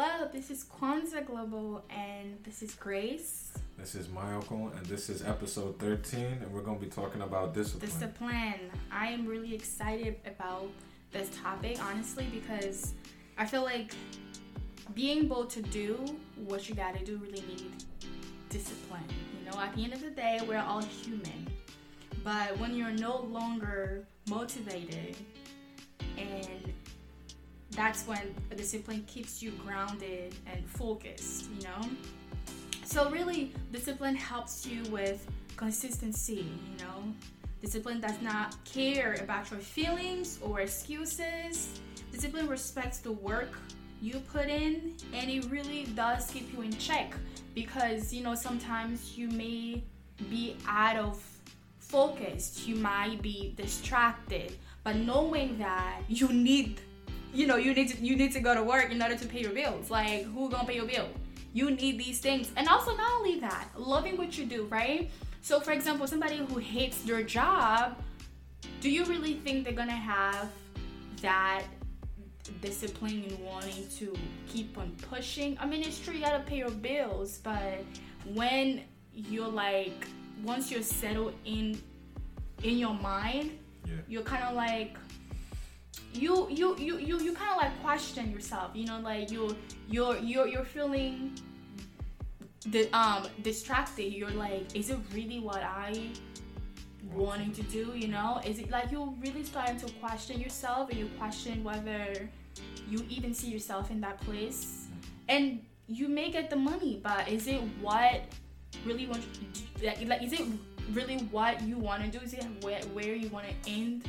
Hello, this is Kwanzaa Global, and this is Grace. This is Mayoko, and this is episode 13, and we're going to be talking about discipline. Discipline. I am really excited about this topic, honestly, because I feel like being able to do what you gotta do really need discipline. You know, at the end of the day, we're all human. But when you're no longer motivated and that's when a discipline keeps you grounded and focused, you know? So, really, discipline helps you with consistency, you know? Discipline does not care about your feelings or excuses. Discipline respects the work you put in, and it really does keep you in check because, you know, sometimes you may be out of focus, you might be distracted, but knowing that you need you know you need to you need to go to work in order to pay your bills. Like who gonna pay your bill? You need these things. And also not only that loving what you do right? So for example somebody who hates their job do you really think they're gonna have that discipline in wanting to keep on pushing? I mean it's true you gotta pay your bills but when you're like once you're settled in in your mind yeah. you're kind of like you you you you, you kind of like question yourself you know like you you're you're you're feeling the um distracted. You're like is it really what i wanting to do you know? Is it like you're really starting to question yourself and you question whether you even see yourself in that place. And you may get the money but is it what really want like, like is it really what you want to do? Is it where, where you want to end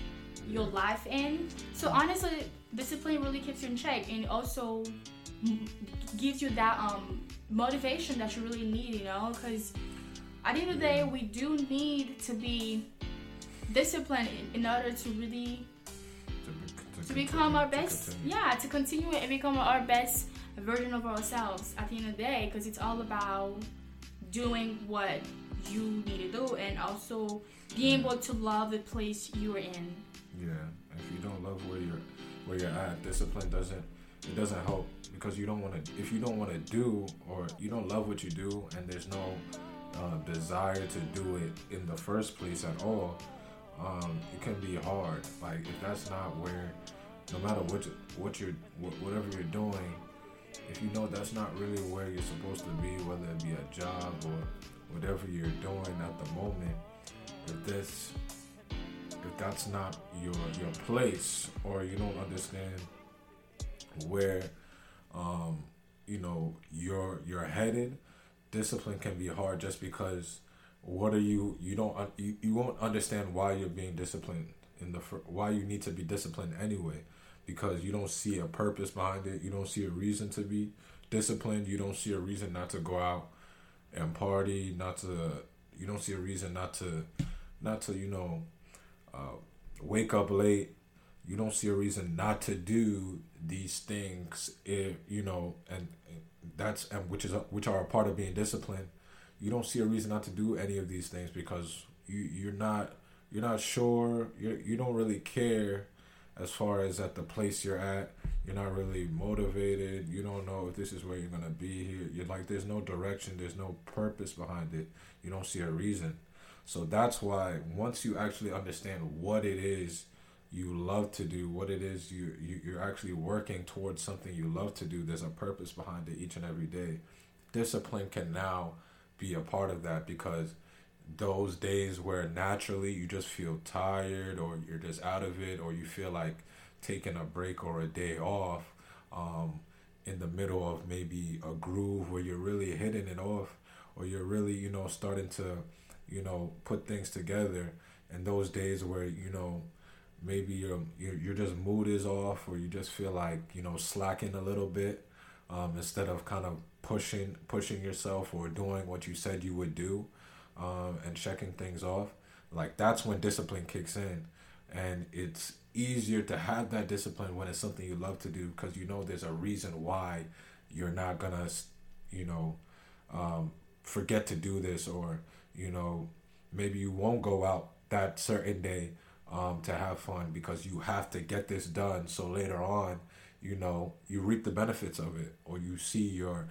your life in. So honestly, discipline really keeps you in check and also gives you that um, motivation that you really need. You know, because at the end of the day, we do need to be disciplined in, in order to really to, to become our best. Yeah, to continue and become our best version of ourselves at the end of the day, because it's all about doing what you need to do and also being able to love the place you are in. Yeah, if you don't love where you're where you're at, discipline doesn't it doesn't help because you don't want to. If you don't want to do or you don't love what you do, and there's no uh, desire to do it in the first place at all, um, it can be hard. Like if that's not where, no matter what what you're whatever you're doing, if you know that's not really where you're supposed to be, whether it be a job or whatever you're doing at the moment, if this if that's not your your place or you don't understand where um, you know you're you're headed discipline can be hard just because what are you you don't you, you won't understand why you're being disciplined in the why you need to be disciplined anyway because you don't see a purpose behind it. You don't see a reason to be disciplined. You don't see a reason not to go out and party not to you don't see a reason not to not to you know uh, wake up late. You don't see a reason not to do these things. If you know, and that's and which is which are a part of being disciplined. You don't see a reason not to do any of these things because you you're not you're not sure. You you don't really care as far as at the place you're at. You're not really motivated. You don't know if this is where you're gonna be here. You're like there's no direction. There's no purpose behind it. You don't see a reason. So that's why once you actually understand what it is you love to do, what it is you, you you're actually working towards something you love to do, there's a purpose behind it each and every day. Discipline can now be a part of that because those days where naturally you just feel tired or you're just out of it or you feel like taking a break or a day off um, in the middle of maybe a groove where you're really hitting it off or you're really you know starting to you know, put things together. And those days where you know maybe your your your just mood is off, or you just feel like you know slacking a little bit, um, instead of kind of pushing pushing yourself or doing what you said you would do, um, and checking things off. Like that's when discipline kicks in, and it's easier to have that discipline when it's something you love to do because you know there's a reason why you're not gonna, you know, um, forget to do this or you know, maybe you won't go out that certain day um, to have fun because you have to get this done. So later on, you know you reap the benefits of it or you see your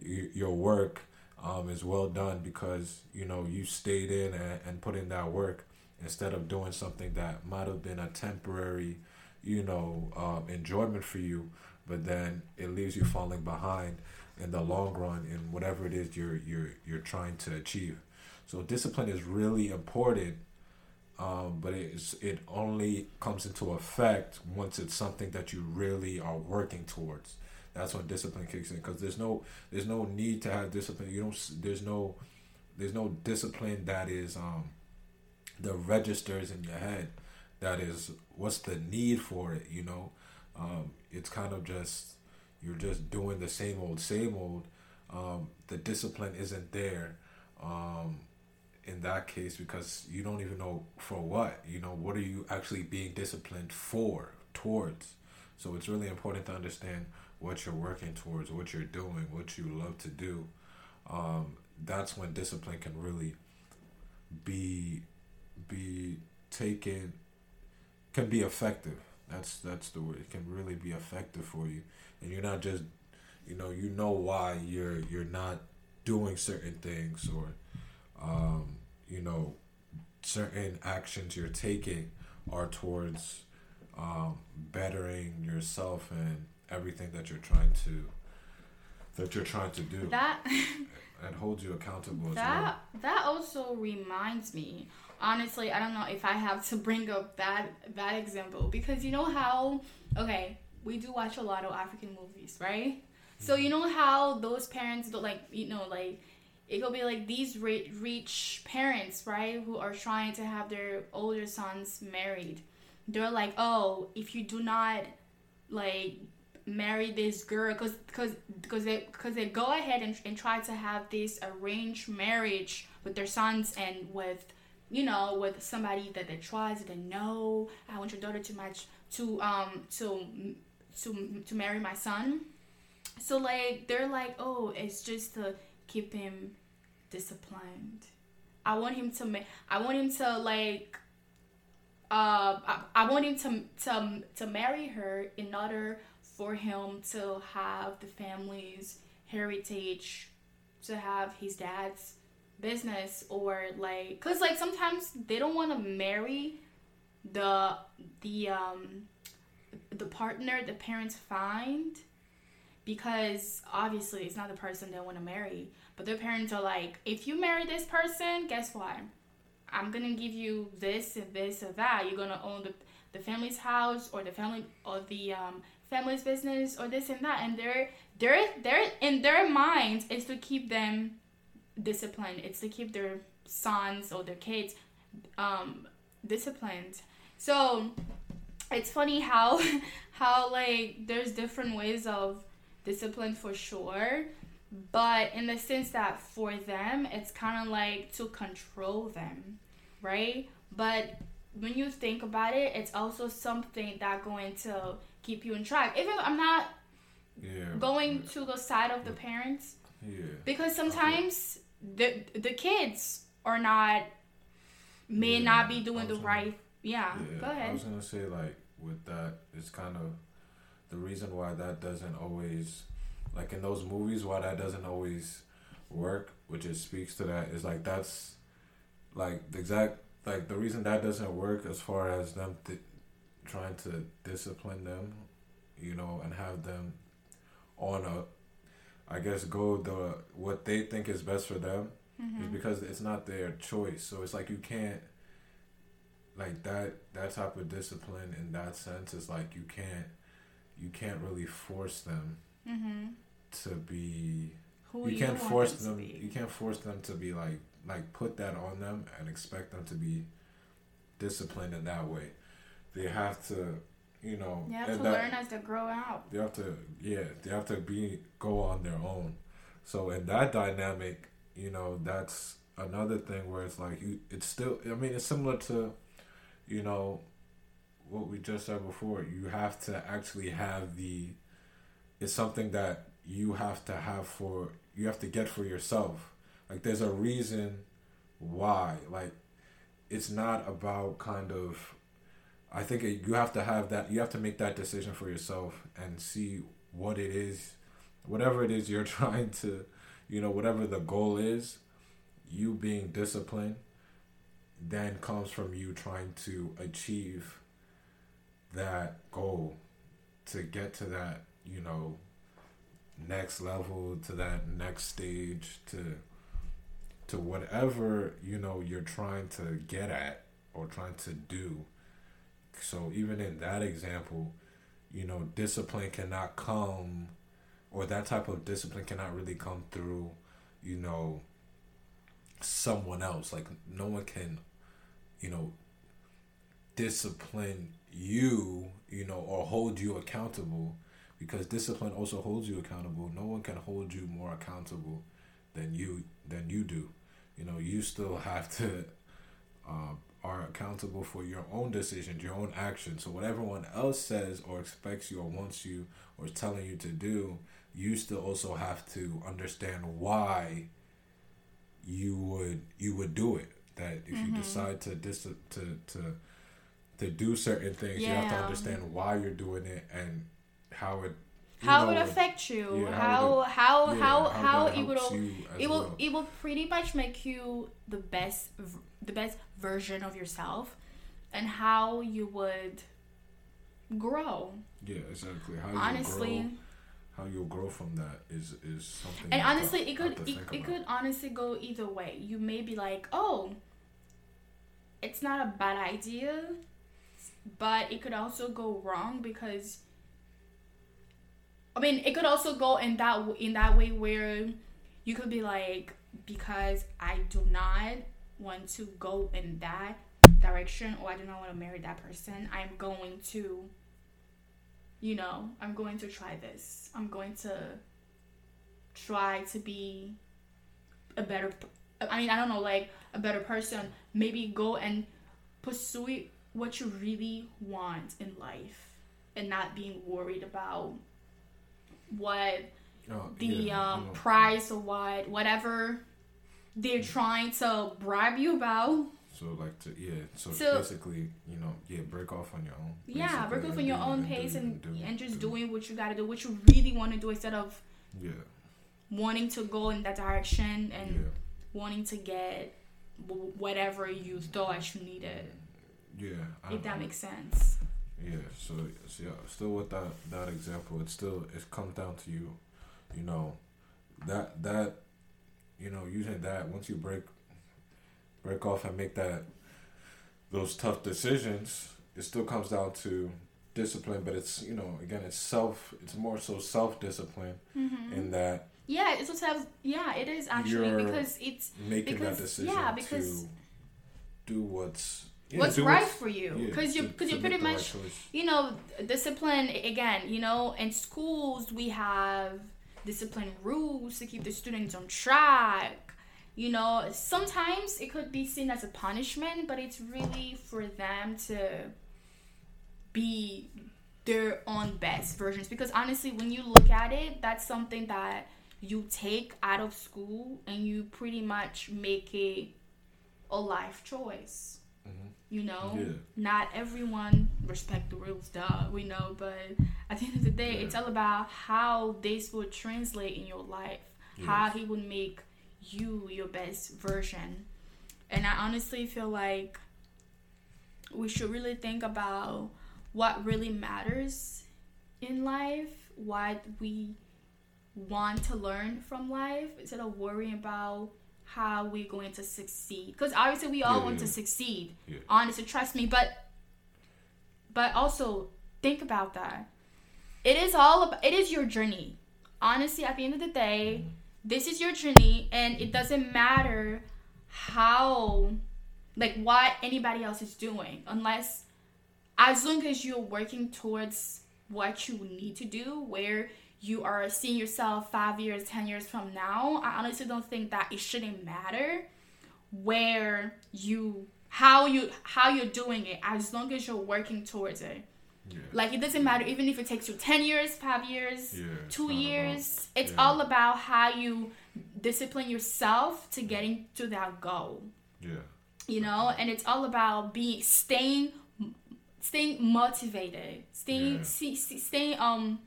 your work um, is well done because you know you stayed in and, and put in that work instead of doing something that might have been a temporary you know um, enjoyment for you but then it leaves you falling behind in the long run in whatever it is you're you're you're trying to achieve so discipline is really important um, but it's it only comes into effect once it's something that you really are working towards. That's when discipline kicks in because there's no there's no need to have discipline. You don't there's no there's no discipline that is um the registers in your head that is what's the need for it you know? Um it's kind of just you're just doing the same old same old. Um the discipline isn't there. Um in that case because you don't even know for what you know what are you actually being disciplined for towards? So it's really important to understand what you're working towards what you're doing what you love to do. Um, that's when discipline can really be be taken can be effective. That's that's the word. It can really be effective for you. And you're not just you know you know why you're you're not doing certain things or um, you know, certain actions you're taking are towards um, bettering yourself and everything that you're trying to that you're trying to do. That and holds you accountable that, well. That also reminds me. Honestly, I don't know if I have to bring up that that example because you know how okay, we do watch a lot of African movies, right? Mm-hmm. So you know how those parents don't like you know like it could be like these rich parents, right, who are trying to have their older sons married. They're like, oh, if you do not like marry this girl, because because because they because they go ahead and, and try to have this arranged marriage with their sons and with you know with somebody that they trust they know. I want your daughter to match to um to to to marry my son. So like they're like, oh, it's just to keep him disciplined. I want him to make. I want him to like. Uh, I, I want him to to to marry her in order for him to have the family's heritage, to have his dad's business, or like, cause like sometimes they don't want to marry the the um the partner the parents find because obviously it's not the person they want to marry but their parents are like, if you marry this person, guess what? I'm gonna give you this and this and that. You're gonna own the, the family's house or the family or the um, family's business or this and that. And their their their in their minds is to keep them disciplined. It's to keep their sons or their kids um, disciplined. So it's funny how how like there's different ways of discipline for sure but in the sense that for them it's kind of like to control them right? But when you think about it it's also something that going to keep you in track. Even i'm not yeah, going to the side of the parents yeah. because sometimes the the kids are not may yeah, not be doing the right yeah, yeah go ahead. i was gonna say like with that it's kind of the reason why that doesn't always like in those movies why that doesn't always work which it speaks to that is like that's like the exact like the reason that doesn't work as far as them th- trying to discipline them you know and have them on a i guess go the what they think is best for them mm-hmm. is because it's not their choice so it's like you can't like that that type of discipline in that sense is like you can't you can't really force them mm-hmm. To be. Who you can't force them. them you can't force them to be like like put that on them and expect them to be disciplined in that way. They have to, you know. You have to that, learn as they grow out. They have to, yeah. They have to be go on their own. So in that dynamic, you know, that's another thing where it's like you. It's still. I mean, it's similar to, you know, what we just said before. You have to actually have the it's something that you have to have for you have to get for yourself. Like there's a reason why. Like it's not about kind of I think it, you have to have that. You have to make that decision for yourself and see what it is, whatever it is you're trying to, you know, whatever the goal is. You being disciplined, then comes from you trying to achieve that goal to get to that, you know, next level, to that next stage, to to whatever, you know, you're trying to get at or trying to do. So even in that example, you know, discipline cannot come or that type of discipline cannot really come through, you know, someone else. Like no one can, you know, discipline you, you know, or hold you accountable because discipline also holds you accountable. No one can hold you more accountable than you than you do. You know, you still have to uh, are accountable for your own decisions, your own actions. So what everyone else says or expects you or wants you or is telling you to do, you still also have to understand why you would you would do it. That if mm-hmm. you decide to dis- to to to do certain things, yeah. you have to understand why you're doing it and how it how know, it affects you yeah, how how how yeah, how, how, it will it will well. it will pretty much make you the best the best version of yourself and how you would grow. Yeah exactly. How honestly grow, how you'll grow from that is is something and honestly it could it, it could honestly go either way. You may be like oh it's not a bad idea but it could also go wrong because I mean, it could also go in that in that way where you could be like, because I do not want to go in that direction, or I do not want to marry that person. I'm going to, you know, I'm going to try this. I'm going to try to be a better. I mean, I don't know, like a better person. Maybe go and pursue what you really want in life, and not being worried about what oh, the yeah, um, price or what whatever they're trying to bribe you about. So like to yeah, so, so basically you know yeah break off on your own. Yeah, break off on your own pace and and, do, and just do. doing what you gotta do, what you really want to do instead of yeah wanting to go in that direction and yeah. wanting to get whatever you thought you needed. Yeah, I, if that makes sense. Yeah, so, so yeah, still with that that example, it still it comes down to you, you know, that that, you know, using that once you break break off and make that those tough decisions, it still comes down to discipline, but it's you know again it's self it's more so self discipline mm-hmm. in that. Yeah, it's self. Yeah, it is actually because it's making because, that decision yeah, because, to do what's yeah, what's right for you? because yeah, you because you pretty much right you know discipline again you know in schools we have discipline rules to keep the students on track. You know sometimes it could be seen as a punishment but it's really for them to be their own best versions. Because honestly when you look at it that's something that you take out of school and you pretty much make it a life choice. Mm-hmm. You know, yeah. not everyone respect the rules, duh. We know, but at the end of the day, yeah. it's all about how this will translate in your life. Yes. How he would make you your best version. And I honestly feel like we should really think about what really matters in life, what we want to learn from life instead of worrying about how we're going to succeed. Because obviously we all yeah, want yeah. to succeed. Yeah. Honestly, trust me. But but also think about that. It is all about it is your journey. Honestly, at the end of the day, mm-hmm. this is your journey and it doesn't matter how like what anybody else is doing unless as long as you're working towards what you need to do where you are seeing yourself five years, 10 years from now, I honestly don't think that it shouldn't matter where you how you how you're doing it as long as you're working towards it. Yeah. Like it doesn't matter even if it takes you 10 years, 5 years, yeah, 2 years. About, it's yeah. all about how you discipline yourself to getting to that goal. Yeah. You know, and it's all about being staying staying motivated, staying see, see, staying um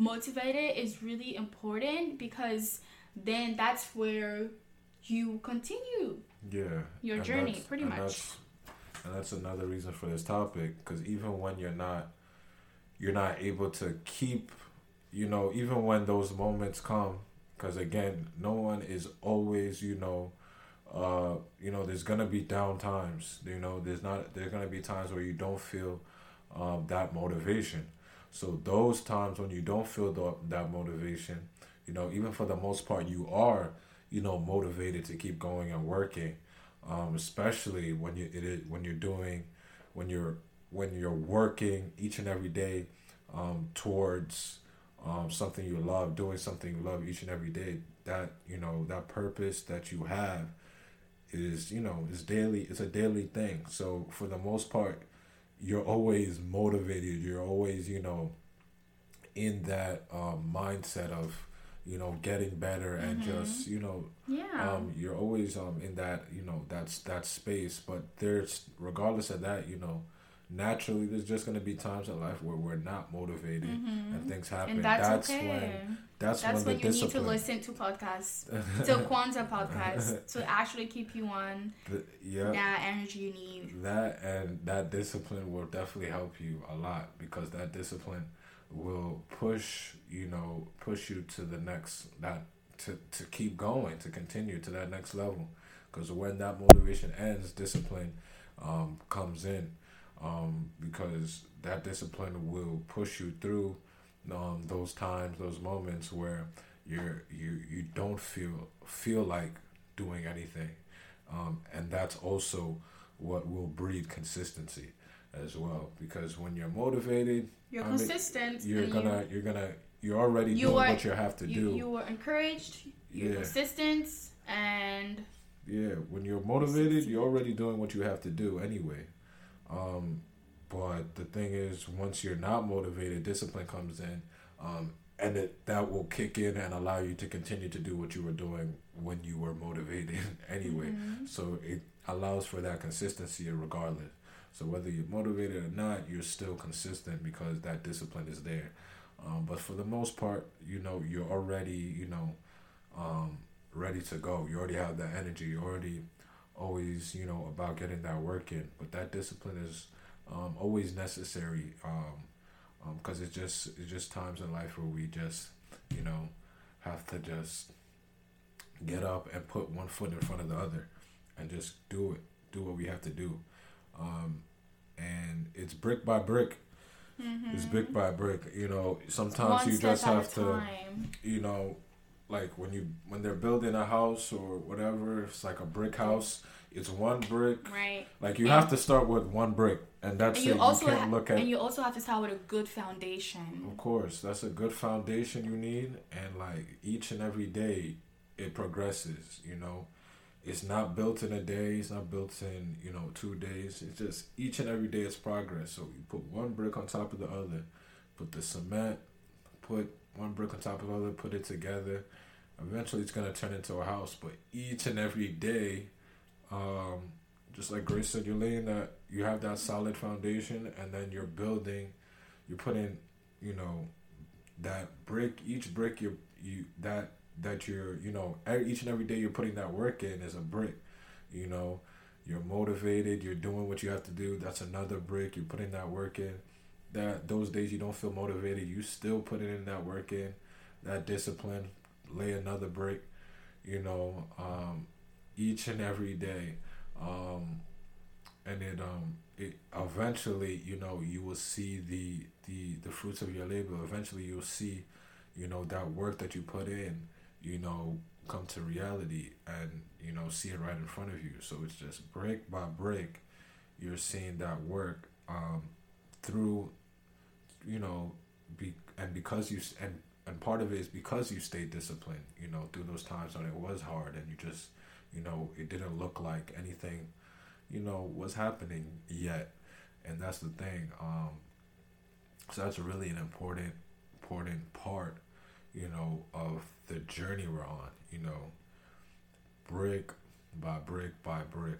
motivated is really important because then that's where you continue Yeah. your journey, pretty and much. That's, and that's another reason for this topic, because even when you're not, you're not able to keep, you know, even when those moments come, because again, no one is always, you know, uh, you know, there's gonna be down times. You know, there's not, there's gonna be times where you don't feel, um, that motivation. So those times when you don't feel the, that motivation, you know, even for the most part, you are, you know, motivated to keep going and working. Um, especially when you it is when you're doing when you're when you're working each and every day um, towards um, something you love doing something you love each and every day that you know that purpose that you have is you know is daily it's a daily thing. So for the most part you're always motivated you're always you know in that um, mindset of you know getting better and Mhm. just you know yeah. um, you're always um, in that you know that's that space but there's regardless of that you know naturally there's just going to be times in life where we're not motivated Mhm. and things happen and that's, that's okay. when that's, That's when when you need to listen to podcasts, to Kwanzaa podcasts to actually keep you on the, yeah that energy you need. that and that discipline will definitely help you a lot because that discipline will push you know push you to the next that to, to keep going to continue to that next level because when that motivation ends discipline um, comes in um, because that discipline will push you through um, those times those moments where you're you you don't feel feel like doing anything um, and that's also what will breed consistency as well because when you're motivated You're I mean, consistent. you're gonna you're gonna you're already You doing are- what you have to you, do you were encouraged. You're Yeah. consistent, and yeah when you're motivated you're already doing what you have to do anyway um, but the thing is once you're not motivated discipline comes in um, and it, that will kick in and allow you to continue to do what you were doing when you were motivated anyway. Mhm. so it allows for that consistency regardless. So whether you're motivated or not you're still consistent because that discipline is there. Um, but for the most part you know you're already you know um, ready to go. You already have that energy. You're already always you know about getting that work in. But that discipline is um, always necessary um, because it's just it's just times in life where we just you know have to just get up and put one foot in front of the other and just do it do what we have to do. Um, and it's brick by brick. It's Mhm. brick by brick you know. Sometimes you just have to you know like when you when they're building a house or whatever it's like a brick house it's one brick Right. like you And- have to start with one brick and that's And it you also you can't ha- look at and you also have to start with a good foundation. Of course, that's a good foundation you need, and like each and every day, it progresses. You know, it's not built in a day. It's not built in you know two days. It's just each and every day is progress. So you put one brick on top of the other, put the cement, put one brick on top of the other, put it together. Eventually, it's gonna turn into a house. But each and every day, um, just like Grace said, you're laying that you have that solid foundation, and then you're building. You're putting, you know, that brick. Each brick you you that that you're you know each and every day you're putting that work in is a brick. You know, you're motivated. You're doing what you have to do. That's another brick. You're putting that work in. That those days you don't feel motivated, you still put it in that work in. That discipline, lay another brick. You know, um, each and every day, um, and it um it eventually you know you will see the the the fruits of your labor. Eventually you'll see, you know, that work that you put in, you know, come to reality and you know see it right in front of you. So it's just brick by brick, you're seeing that work um, through, you know, be and because you and and part of it is because you stayed disciplined. You know, through those times when it was hard and you just, you know, it didn't look like anything, you know, was happening yet, and that's the thing. Um, so that's really an important important part, you know, of the journey we're on. You know, brick by brick by brick.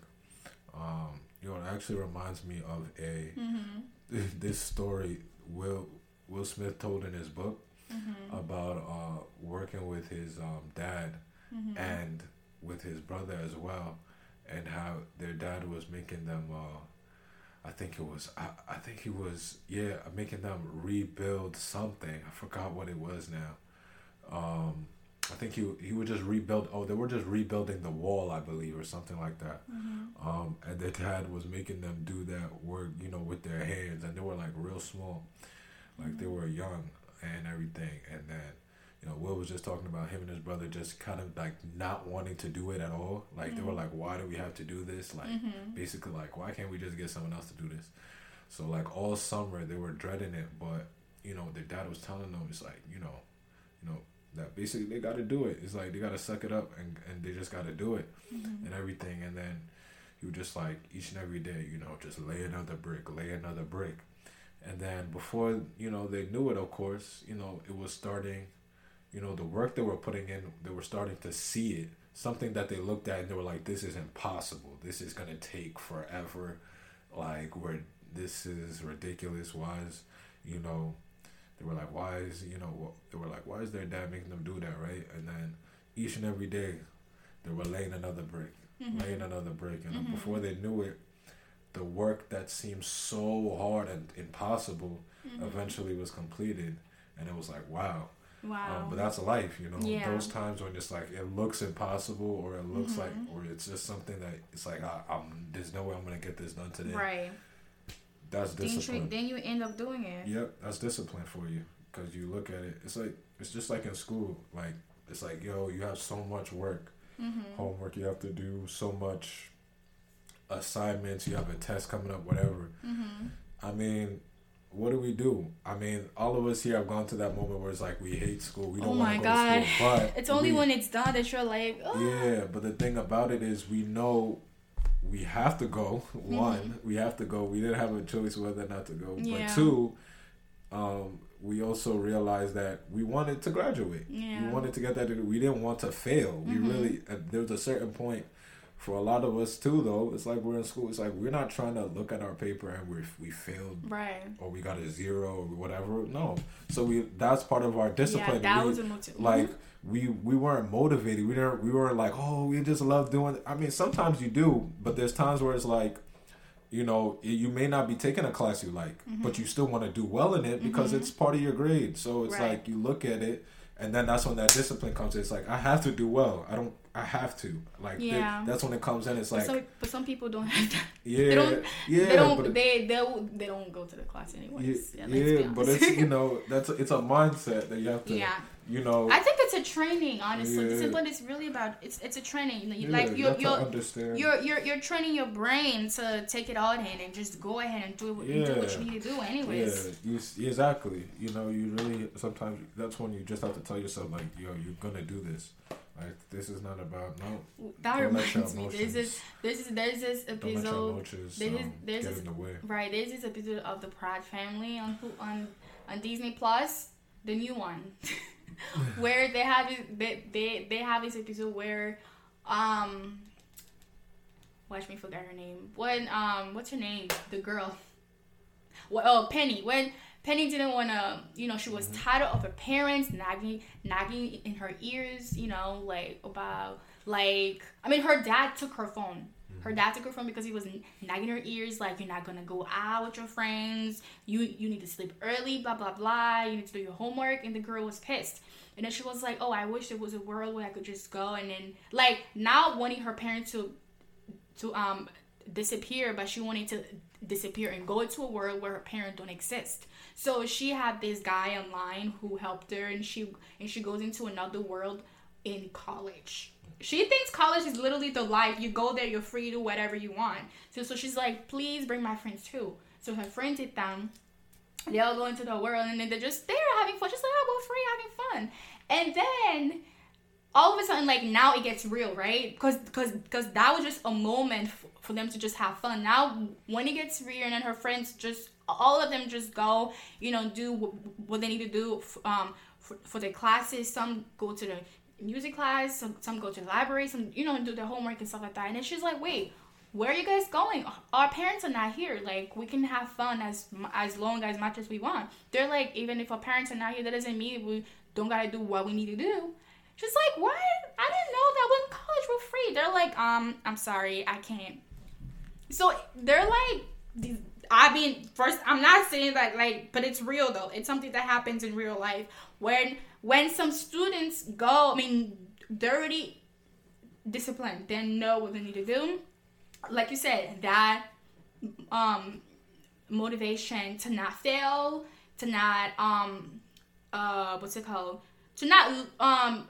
Um, you know, it actually reminds me of a Mm-hmm. this story Will Will Smith told in his book Mm-hmm. about uh, working with his um, dad Mm-hmm. and with his brother as well, and how their dad was making them. Uh, I think it was. I, I think he was. Yeah, making them rebuild something. I forgot what it was now. Um, I think he he would just rebuild. Oh, they were just rebuilding the wall, I believe, or something like that. Mm-hmm. Um, and their dad was making them do that work, you know, with their hands, and they were like real small, like they were young and everything. And then, you know, Will was just talking about him and his brother just kind of like not wanting to do it at all. Like they were like, "Why do we have to do this?" Like Mm-hmm. basically, like, why can't we just get someone else to do this? So like all summer they were dreading it, but you know, their dad was telling them it's like, you know, you know that basically they got to do it. It's like they got to suck it up and and they just got to do it Mm-hmm. and everything. And then you just like each and every day, you know, just lay another brick, lay another brick. And then before, you know, they knew it, of course, you know, it was starting, you know, the work they were putting in, they were starting to see it. Something that they looked at and they were like, this is impossible. This is going to take forever. Like, where this is ridiculous. Why is, you know, they were like, why is, you know, they were like, why is their dad making them do that, right? And then each and every day, they were laying another brick, Mm-hmm. laying another brick, and Mhm. before they knew it, the work that seemed so hard and impossible Mm-hmm. eventually was completed, and it was like, wow. Wow. Um, but that's life, you know. Yeah. Those times when it's like it looks impossible, or it looks like, Mhm. or it's just something that it's like, I, I'm there's no way I'm gonna get this done today. right. That's Then, discipline. you- then you end up doing it. Yep, that's discipline for you because you look at it. It's like it's just like in school. Like it's like yo, you have so much work, Mm-hmm. homework you have to do, so much assignments. You have a test coming up, whatever. Mm-hmm. I mean, what do we do? I mean, all of us here have gone to that moment where it's like we hate school. We don't Oh want my to go God. to school, but It's only we- when it's done that you're like, oh. yeah, but the thing about it is we know we have to go. One, we have to go. We didn't have a choice whether or not to go. Yeah. But two, um, we also realized that we wanted to graduate. Yeah. We wanted to get that degree. We didn't want to fail. We Mhm. really uh, there was a certain point for a lot of us too though. It's like we're in school. It's like we're not trying to look at our paper and we we failed Right. or we got a zero or whatever. No. So we that's part of our discipline. Yeah, that We- was a motive. like we we weren't motivated. We didn't we weren't like, oh, we just love doing I mean, sometimes you do, but there's times where it's like you know, you may not be taking a class you like, but you still want to do well in it because Mhm. it's part of your grade. So it's Right. like you look at it, and then that's when that discipline comes. in. It's like I have to do well. I don't. I have to. Like Yeah. that's when it comes in. It's but, like some, but some people don't have that. yeah, don't- yeah, they don't. but it- they they they don't go to the class anyways. yeah, Yeah, yeah, but it's you know that's a, it's a mindset that you have to. yeah. You know. I think it's a training. Honestly, Yeah. discipline is really about it's it's a training. You yeah, like you you're you're. understand. You're, you're you're training your brain to take it all in and just go ahead and do, what do what you need to do anyways. Yeah, you exactly. You know, you really sometimes that's when you just have to tell yourself like, yo, you're gonna do this. Like this is not about no. That Don't reminds me. There's this this is there's this Don't let your episode emotions there's um, there's this- in the way. Right, there's this episode of the Proud Family on on on Disney Plus, the new one, where they have this, they, they they have this episode where, um, watch me forget her name. When um, what's her name? The girl. Well, oh, Penny. When Penny didn't want to, you know, she was tired of her parents nagging nagging in her ears, you know, like about like I mean, her dad took her phone. Her dad took her phone because he was nagging her ears, like you're not gonna go out with your friends. You you need to sleep early, blah blah blah. You need to do your homework, and the girl was pissed. And then she was like, "Oh, I wish there was a world where I could just go." And then like not wanting her parents to to um disappear, but she wanted to disappear and go into a world where her parents don't exist. So she had this guy online who helped her, and she and she goes into another world in college. She thinks college is literally the life. You go there, you're free to do whatever you want. So so she's like, please bring my friends too. So her friends sit down. They all go into the world, and then they're just there having fun. She's like, oh, we're free having fun. And then all of a sudden like now it gets real right because because because that was just a moment f- for them to just have fun now when it gets real and then her friends just all of them just go you know do wh- what they need to do f- um for, for their classes some go to the music class some, some go to the library some you know do their homework and stuff like that and then she's like wait where are you guys going? Our parents are not here. Like we can have fun as as long as much as we want. They're like, even if our parents are not here, that doesn't mean we don't gotta do what we need to do. She's like what? I didn't know that when college were free. They're like, um, I'm sorry, I can't. So they're like, I mean, first, I'm not saying that like, but it's real though. It's something that happens in real life. When when some students go, I mean, they're already disciplined. They know what they need to do. Like you said, that um motivation to not fail, to not um uh what's it called? To not um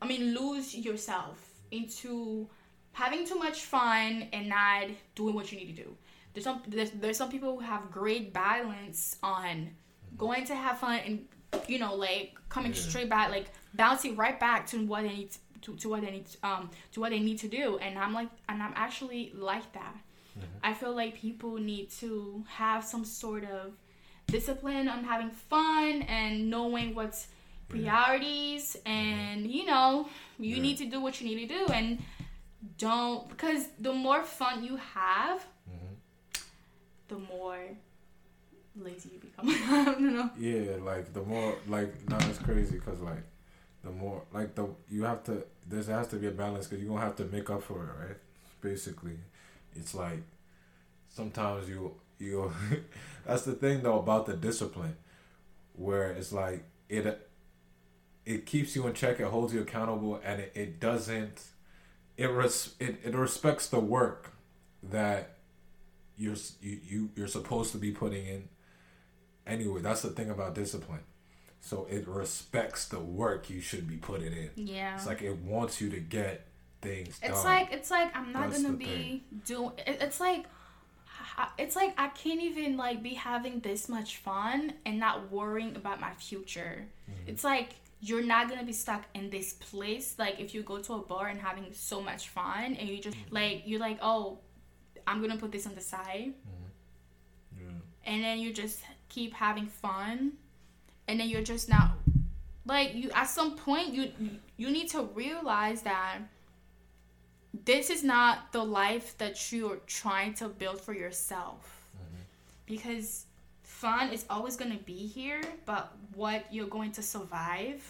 I mean lose yourself into having too much fun and not doing what you need to do. There's some there's, there's some people who have great balance on going to have fun and you know like coming yeah. straight back like bouncing right back to what they need to, to what they need um to what they need to do and I'm like and I'm actually like that. Mm-hmm. I feel like people need to have some sort of discipline on having fun and knowing what's priorities yeah. and you know you yeah. need to do what you need to do and don't because the more fun you have mm-hmm. the more lazy you become. I don't know. Yeah like the more like no it's crazy because like the more like the you have to there has to be a balance because you're gonna have to make up for it right? Basically it's like sometimes you you that's the thing though about the discipline where it's like it it keeps you in check it holds you accountable and it, it doesn't it, res, it it respects the work that you're you, you you're supposed to be putting in anyway that's the thing about discipline so it respects the work you should be putting in yeah it's like it wants you to get things it's done. like it's like i'm not that's gonna be doing it, it's like it's like I can't even like be having this much fun and not worrying about my future. Mm-hmm. It's like you're not gonna be stuck in this place. Like if you go to a bar and having so much fun and you just mm-hmm. like you're like, oh, I'm gonna put this on the side, mm-hmm. yeah. and then you just keep having fun, and then you're just not like you. At some point, you you need to realize that this is not the life that you're trying to build for yourself, mm-hmm. because fun is always going to be here, but what you're going to survive,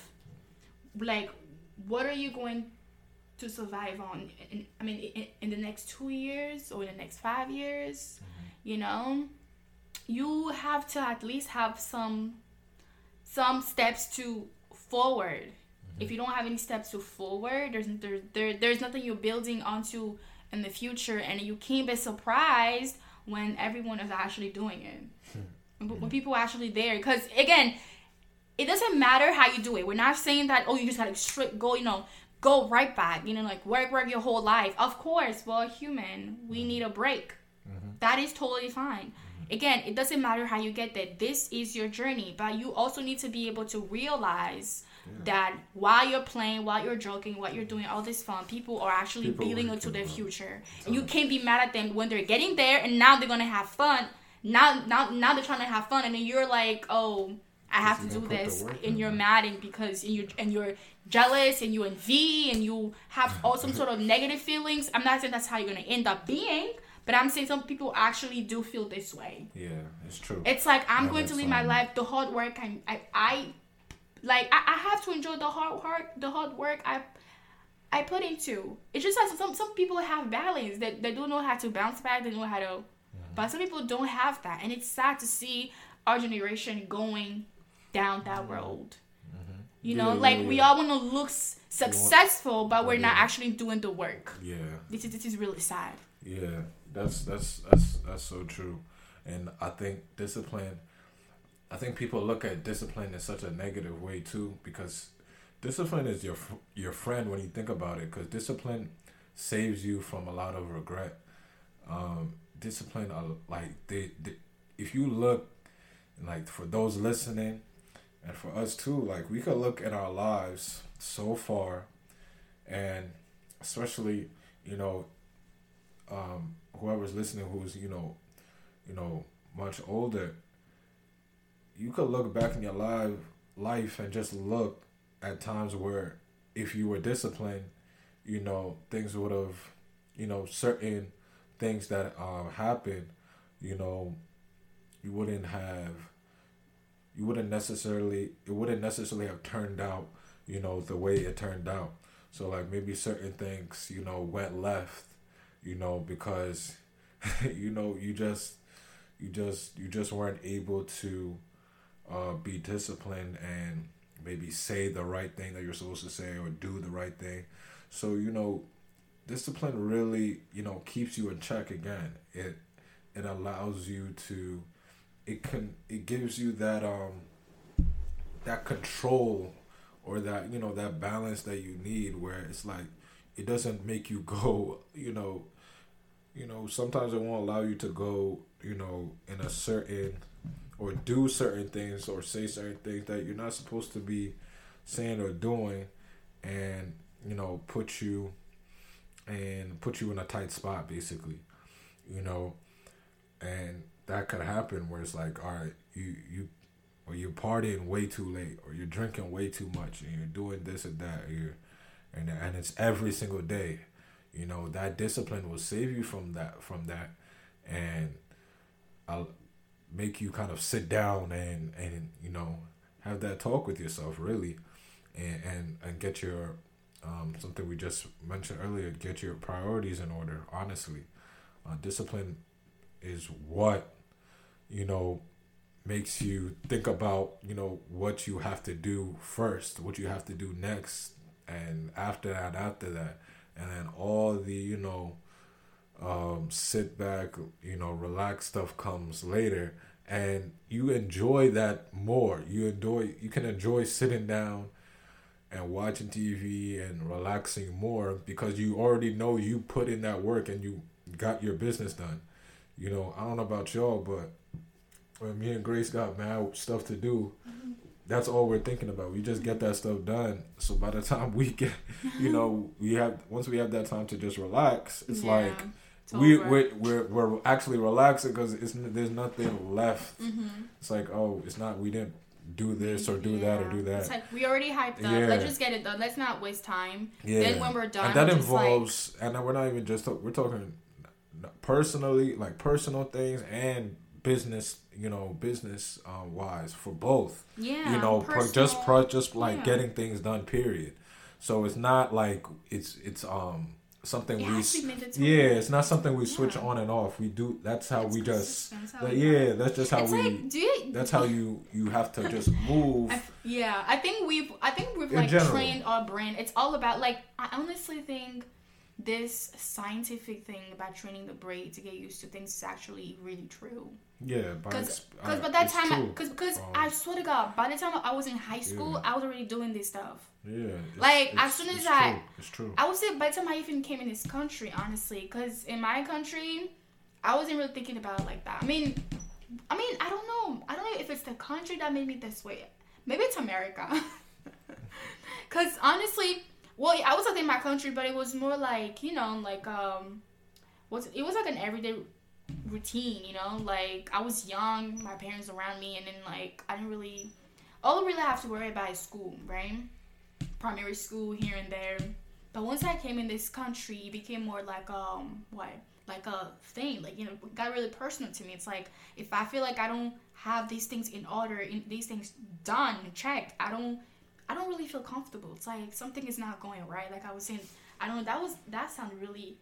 like, what are you going to survive on? In, I mean, in, in, the next two years or in the next five years, mm-hmm. you know, you have to at least have some some steps to forward. Mm-hmm. If you don't have any steps to forward, there's there, there there's nothing you're building onto in the future, and you can't be surprised when everyone is actually doing it. Hmm when people are actually there. Because again, it doesn't matter how you do it. We're not saying that oh you just gotta straight go you know go right back you know like work work your whole life. Of course, we're human. We mm-hmm. need a break. Mm-hmm. That is totally fine. Again, it doesn't matter how you get there. This is your journey, but you also need to be able to realize. Yeah. That while you're playing, while you're joking, while you're doing all this fun, people are actually people building into their future. And you can't be mad at them when they're getting there and now they're gonna have fun now now now they're trying to have fun and then you're like oh i have to do this and you're mad and because and you're and you're jealous and you envy and you have all some sort of negative feelings i'm not saying that's how you're gonna end up being but i'm saying some people actually do feel this way yeah it's true it's like i'm going to leave my life the hard work i i, I like I, I have to enjoy the hard work the hard work i I put into. It's just that some some people have balance that they don't know how to bounce back. They know how to but some people don't have that, and it's sad to see our generation going down that mm-hmm. road. Mm-hmm. You know, yeah, like yeah, we all want to look successful, but we're not actually doing the work. Yeah, this is this is really sad. Yeah, that's that's that's that's so true, and I think discipline. I think people look at discipline in such a negative way too, because discipline is your your friend when you think about it, because discipline saves you from a lot of regret. Um, discipline like they, they if you look like for those listening and for us too like we could look at our lives so far and especially you know um whoever's listening who's you know you know much older you could look back in your life life and just look at times where if you were disciplined you know things would have you know certain things that um, happen, you know, you wouldn't have, you wouldn't necessarily, it wouldn't necessarily have turned out, you know, the way it turned out. So like maybe certain things, you know, went left, you know, because, you know, you just, you just, you just weren't able to, uh, be disciplined and maybe say the right thing that you're supposed to say or do the right thing. So you know, discipline really you know keeps you in check. Again, it it allows you to it can it gives you that um that control or that you know that balance that you need where it's like it doesn't make you go you know you know sometimes it won't allow you to go you know in a certain or do certain things or say certain things that you're not supposed to be saying or doing and you know put you and put you in a tight spot basically you know? And that could happen where it's like all right you you or you're partying way too late or you're drinking way too much and you're doing this and that you're and and it's every single day you know that discipline will save you from that from that and I'll, make you kind of sit down and and you know have that talk with yourself really and and, and get your um, something we just mentioned earlier get your priorities in order honestly. Uh, discipline is what you know makes you think about you know what you have to do first what you have to do next and after that after that and then all the you know um, sit back, you know, relax stuff comes later, and you enjoy that more. You enjoy, you can enjoy sitting down and watching TV and relaxing more because you already know you put in that work and you got your business done. You know, I don't know about y'all, but when me and Grace got mad stuff to do, that's all we're thinking about. We just get that stuff done. So by the time we get, you know, we have once we have that time to just relax, it's yeah. like we we're, we're, we're actually relaxing because it's there's nothing left. Mm-hmm. It's like oh, it's not we didn't do this or do yeah. that or do that. It's like we already hyped up. Yeah. Let's just get it done. Let's not waste time. Yeah. Then when we're done, and that involves, like, and we're not even just we're talking personally, like personal things and business. You know, business uh, wise for both. Yeah. You know, just pro, just like yeah. getting things done. Period. So it's not like it's it's um something it we yeah it's not something we switch yeah. on and off we do that's how it's we just how that, yeah that's just how it's we like, do you, that's how you you have to just move I, yeah i think we've i think we've like general. trained our brain it's all about like i honestly think this scientific thing about training the brain to get used to things is actually really true yeah because by that time because because um, i swear to god by the time i was in high school yeah. i was already doing this stuff yeah. Like as soon as I, true. it's true. I would say by the time I even came in this country, honestly, because in my country, I wasn't really thinking about it like that. I mean, I mean, I don't know. I don't know if it's the country that made me this way. Maybe it's America. Cause honestly, well, I was in my country, but it was more like you know, like um, was it was like an everyday routine, you know. Like I was young, my parents around me, and then like I didn't really, all I really have to worry about is school, right? primary school here and there. But once I came in this country, it became more like um what like a thing like you know got really personal to me it's like if i feel like i don't have these things in order in these things done checked i don't i don't really feel comfortable it's like something is not going right like i was saying i don't know that was that sounded really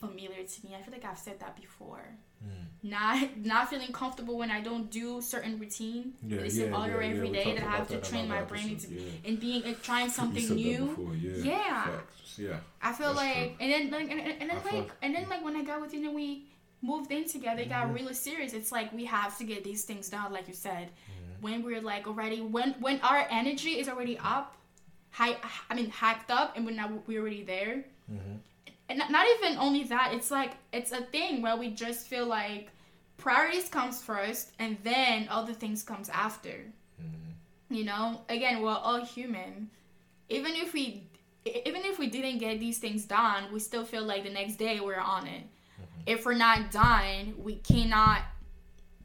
familiar to me i feel like i've said that before Mm. Not not feeling comfortable when I don't do certain routine. Yeah, it's yeah, order yeah, every day that I have to train my brain to, and being and trying something new. yeah. Yeah. I feel That's like true. and then like and, and then like and then like when I got with you and we moved in together, it got mm-hmm. really serious. It's like we have to get these things done, like you said. Mm-hmm. When we're like already when when our energy is already up, high I mean hacked up and when we're already there. Mm-hmm and not even only that it's like it's a thing where we just feel like priorities comes first and then other things comes after. Mm-hmm. you know? Again we're all human. Even if we even if we didn't get these things done we still feel like the next day we're on it. Mm-hmm. if we're not done we cannot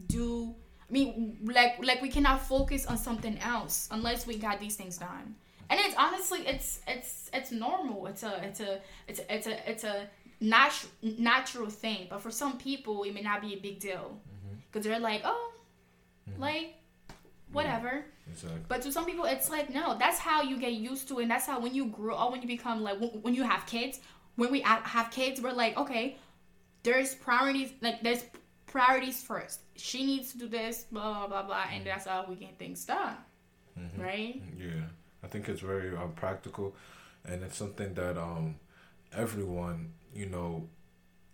do i mean like like we cannot focus on something else unless we got these things done and it's honestly it's it's it's normal it's a it's a it's a, it's a it's a nat- natural thing, but for some people it may not be a big deal mm-hmm. because they're like, oh, mm-hmm. like whatever. Exactly. But to some people, it's like no. That's how you get used to it. And that's how when you grow up, when you become like when, when you have kids, when we have kids, we're like, okay, there's priorities. Like there's priorities first. She needs to do this, blah blah blah blah, and mm-hmm. that's how we get things done, right? Yeah, I think it's very uh, practical, and it's something that um everyone you know,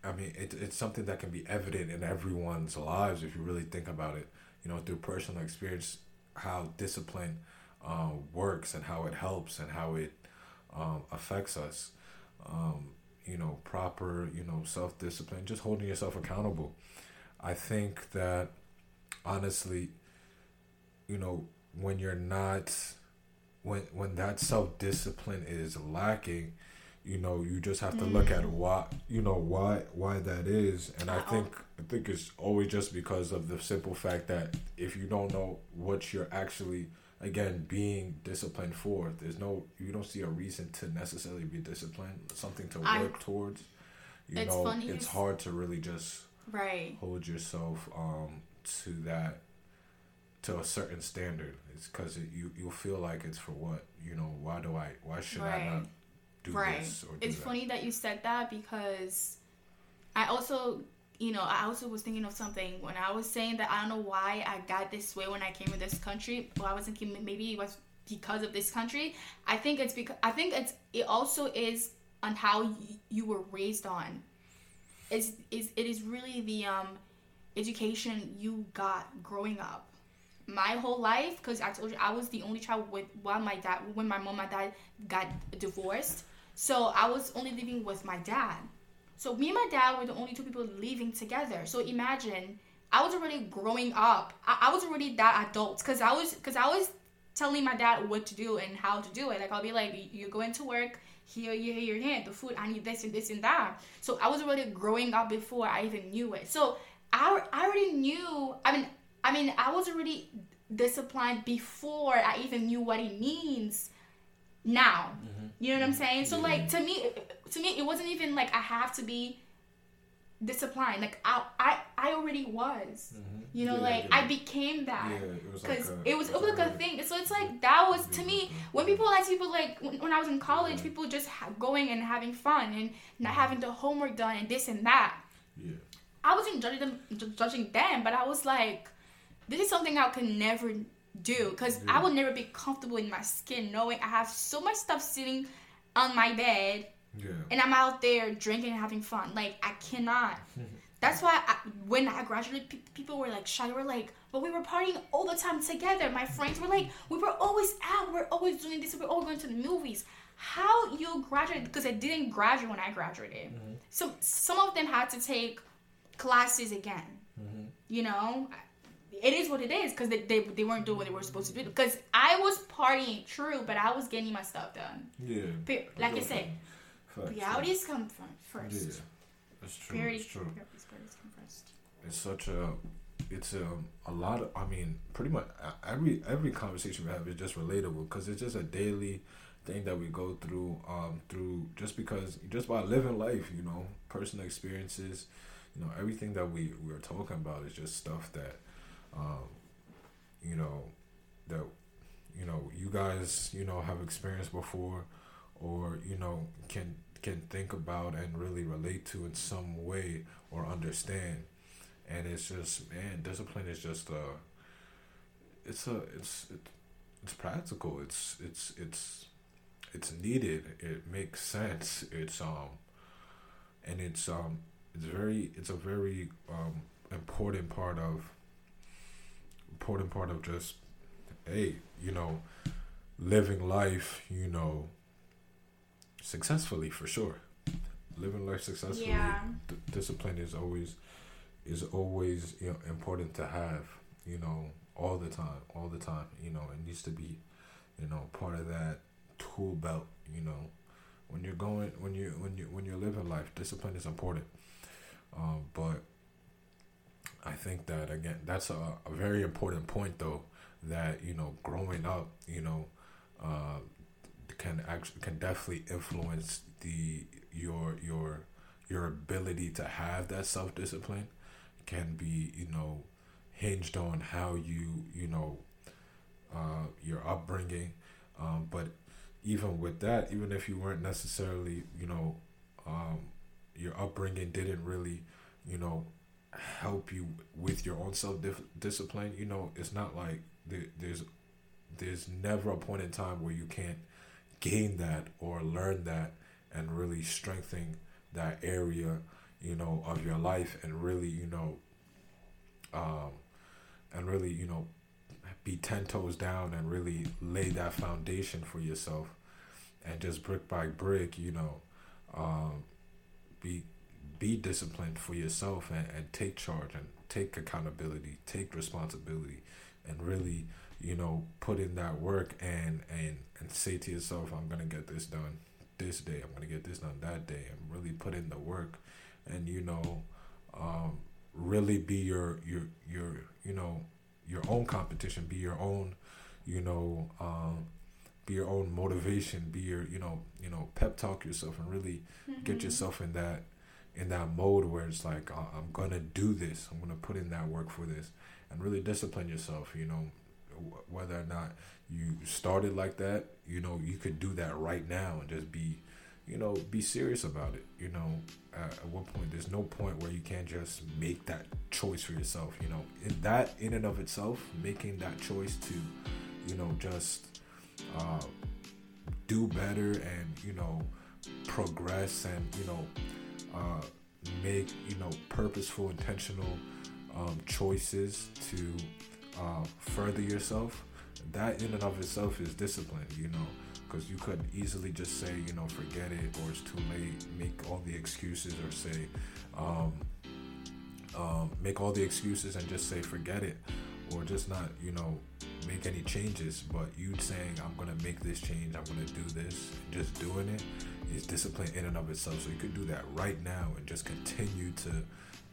I mean it, it's something that can be evident in everyone's lives if you really think about it. You know, through personal experience, how discipline uh, works and how it helps and how it um, affects us. Um, you know, proper you know self discipline, just holding yourself accountable. I think that honestly, you know, when you're not when when that self discipline is lacking, you know, you just have to look at why you know why why that is. And I think I think it's always just because of the simple fact that if you don't know what you're actually again being disciplined for, there's no you don't see a reason to necessarily be disciplined, something to I- work towards. You know, funny it's hard to really just Right. hold yourself um to that to a certain standard it's because it, you you'll feel like it's for what you know why do i why should i not do right. this or do It's that? funny that you said that because I also, you know, I also was thinking of something when I was saying that I don't know why I got this way when I came to this country. Well, I was thinking maybe it was because of this country. I think it's because I think it's it also is on how y- you were raised on. Is is it is really the um education you got growing up my whole life because I told you I was the only child with while my dad when my mom and dad got divorced. So I was only living with my dad. So me and my dad were the only two people living together. So imagine I was already growing up. I, I was already that adult because I was because I was telling my dad what to do and how to do it. Like I'll be like, you're going to work. Here, you here, here, here. The food. I need this and this and that. So I was already growing up before I even knew it. So I, I already knew. I mean, I mean, I was already disciplined before I even knew what it means. Now, mm-hmm. you know what I'm mm-hmm. saying? So like to me, to me, it wasn't even like I have to be disciplined. Like I, I, I already was. Mm-hmm. You know, Yeah, like yeah. I became that yeah it was like because a, it was it was like a thing. So it's like that was to me when people like people like when, when I was in college, people just ha- going and having fun and not having the homework done and this and that. yeah I wasn't judging them, judging them, but I was like, this is something I could never do because I Yeah. would never be comfortable in my skin knowing I have so much stuff sitting on my bed yeah and I'm out there drinking and having fun. Like I cannot. That's why I, when I graduated, pe- people were like shy. They were like, "But we were partying all the time together." My friends were like, "We were always out. We're always doing this. We're always going to the movies." How you graduated? Because I didn't graduate when I graduated. Mm-hmm. So some of them had to take classes again. Mm-hmm. You know, it is what it is because they, they, they weren't doing what they were supposed to do. Because I was partying, true, but I was getting my stuff done. yeah Pe- Like I said, Facts, realities come from first. yeah that's true it's true priorities come first. it's such a it's a, a lot of i mean pretty much every every conversation we have is just relatable because it's just a daily thing that we go through um through just because just by living life you know personal experiences you know everything that we we're talking about is just stuff that um you know that you know you guys you know have experienced before or you know can can think about and really relate to in some way or understand. And it's just man discipline is just uh it's a it's it, it's practical. It's it's it's it's needed. It makes sense. It's um and it's um it's very it's a very um important part of important part of just hey you know living life you know successfully for sure. Living life successfully Yeah. d- discipline is always is always you know important to have you know all the time all the time you know it needs to be you know part of that tool belt you know. When you're going when you when you when you're living life discipline is important. Um, but I think that again that's a, a very important point though that you know growing up you know uh, can actually can definitely influence the your your your ability to have that self discipline can be you know hinged on how you you know uh, your upbringing. Um, but even with that even if you weren't necessarily you know um, your upbringing didn't really you know help you with your own self discipline you know it's not like there, there's there's never a point in time where you can't gain that or learn that and really strengthen that area you know of your life and really you know um, and really, you know, be 10 toes down and really lay that foundation for yourself and just brick by brick, you know, um, be be disciplined for yourself and, and take charge and take accountability, take responsibility and really, you know, put in that work and and and say to yourself, I'm gonna get this done this day, I'm gonna get this done that day. And really put in the work and you know, um, really be your your your you know your own competition. Be your own you know um, be your own motivation. Be your you know you know pep talk yourself and really mm-hmm. get yourself in that in that mode where it's like i'm gonna do this i'm gonna put in that work for this and really discipline yourself you know whether or not you started like that you know you could do that right now and just be you know, be serious about it. You know, at what point there's no point where you can't just make that choice for yourself. You know, in that in and of itself, making that choice to, you know, just uh, do better and you know progress and you know uh, make you know purposeful, intentional um, choices to uh, further yourself. That in and of itself is discipline. You know because you could easily just say, you know, forget it or it's too late, make all the excuses or say, um, um, make all the excuses and just say forget it or just not, you know, make any changes. But you saying, I'm going to make this change, I'm going to do this, just doing it is discipline in and of itself. So you could do that right now and just continue to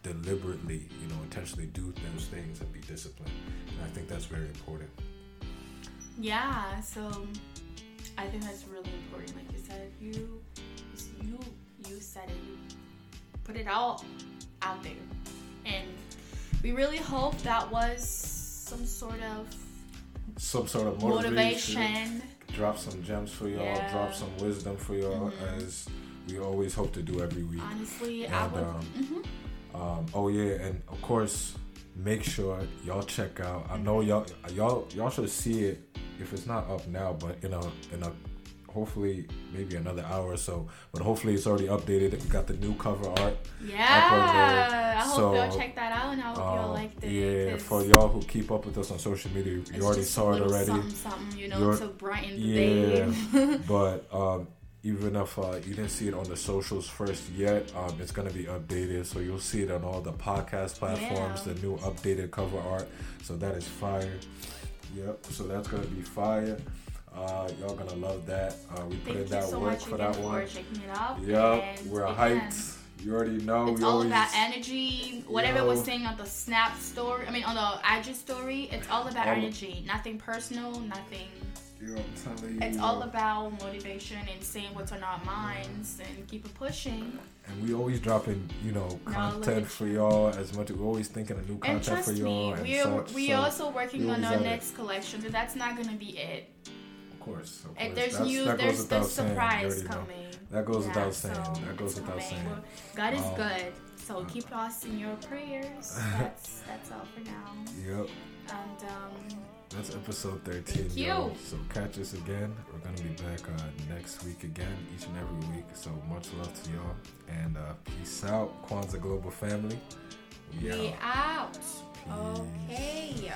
deliberately, you know, intentionally do those things and be disciplined. And I think that's very important. Yeah. So I think that's really important. Like you said, you you you said it. You put it all out there, and we really hope that was some sort of some sort of motivation. motivation. Drop some gems for y'all. Yeah. Drop some wisdom for y'all, mm-hmm. as we always hope to do every week. Honestly, and, I would. Um, mm-hmm. um, oh yeah, and of course, make sure y'all check out. I know y'all y'all y'all should see it if it's not up now, but in a in a hopefully maybe another hour or so. But hopefully it's already updated. We got the new cover art. Yeah, I hope so, y'all check that out, and I hope like. Yeah, for y'all who keep up with us on social media, you already saw it already. Something, something, you know, You're, to brighten the yeah, day. but um, even if uh, you didn't see it on the socials first yet, um, it's gonna be updated, so you'll see it on all the podcast platforms. Yeah. The new updated cover art, so that is fire. Yep. So that's gonna be fire. Uh, y'all gonna love that. Uh, we put in that so work for that one. checking it out. Yep. We're hyped. You already know. It's we all always, about energy. Whatever yo, was saying on the Snap story, I mean on the IG story, it's all about all energy. Nothing personal. Nothing. Yo, I'm telling you. It's all about motivation and saying what's on our minds and keep it pushing and we always dropping you know content for y'all as much. We're always thinking of new content for y'all. Me, we're such, we so also working on our next collection, so that's not gonna be it. Of course, of course. there's new, there's the surprise coming. That goes yeah, without saying. So that goes without saying. God is um, good, so uh, keep us in your prayers. That's that's all for now. Yep. And um. That's episode 13, Thank yo. So catch us again. We're going to be back uh, next week again, each and every week. So much love to y'all. And uh, peace out, Kwanzaa Global Family. We, we out. out. Okay.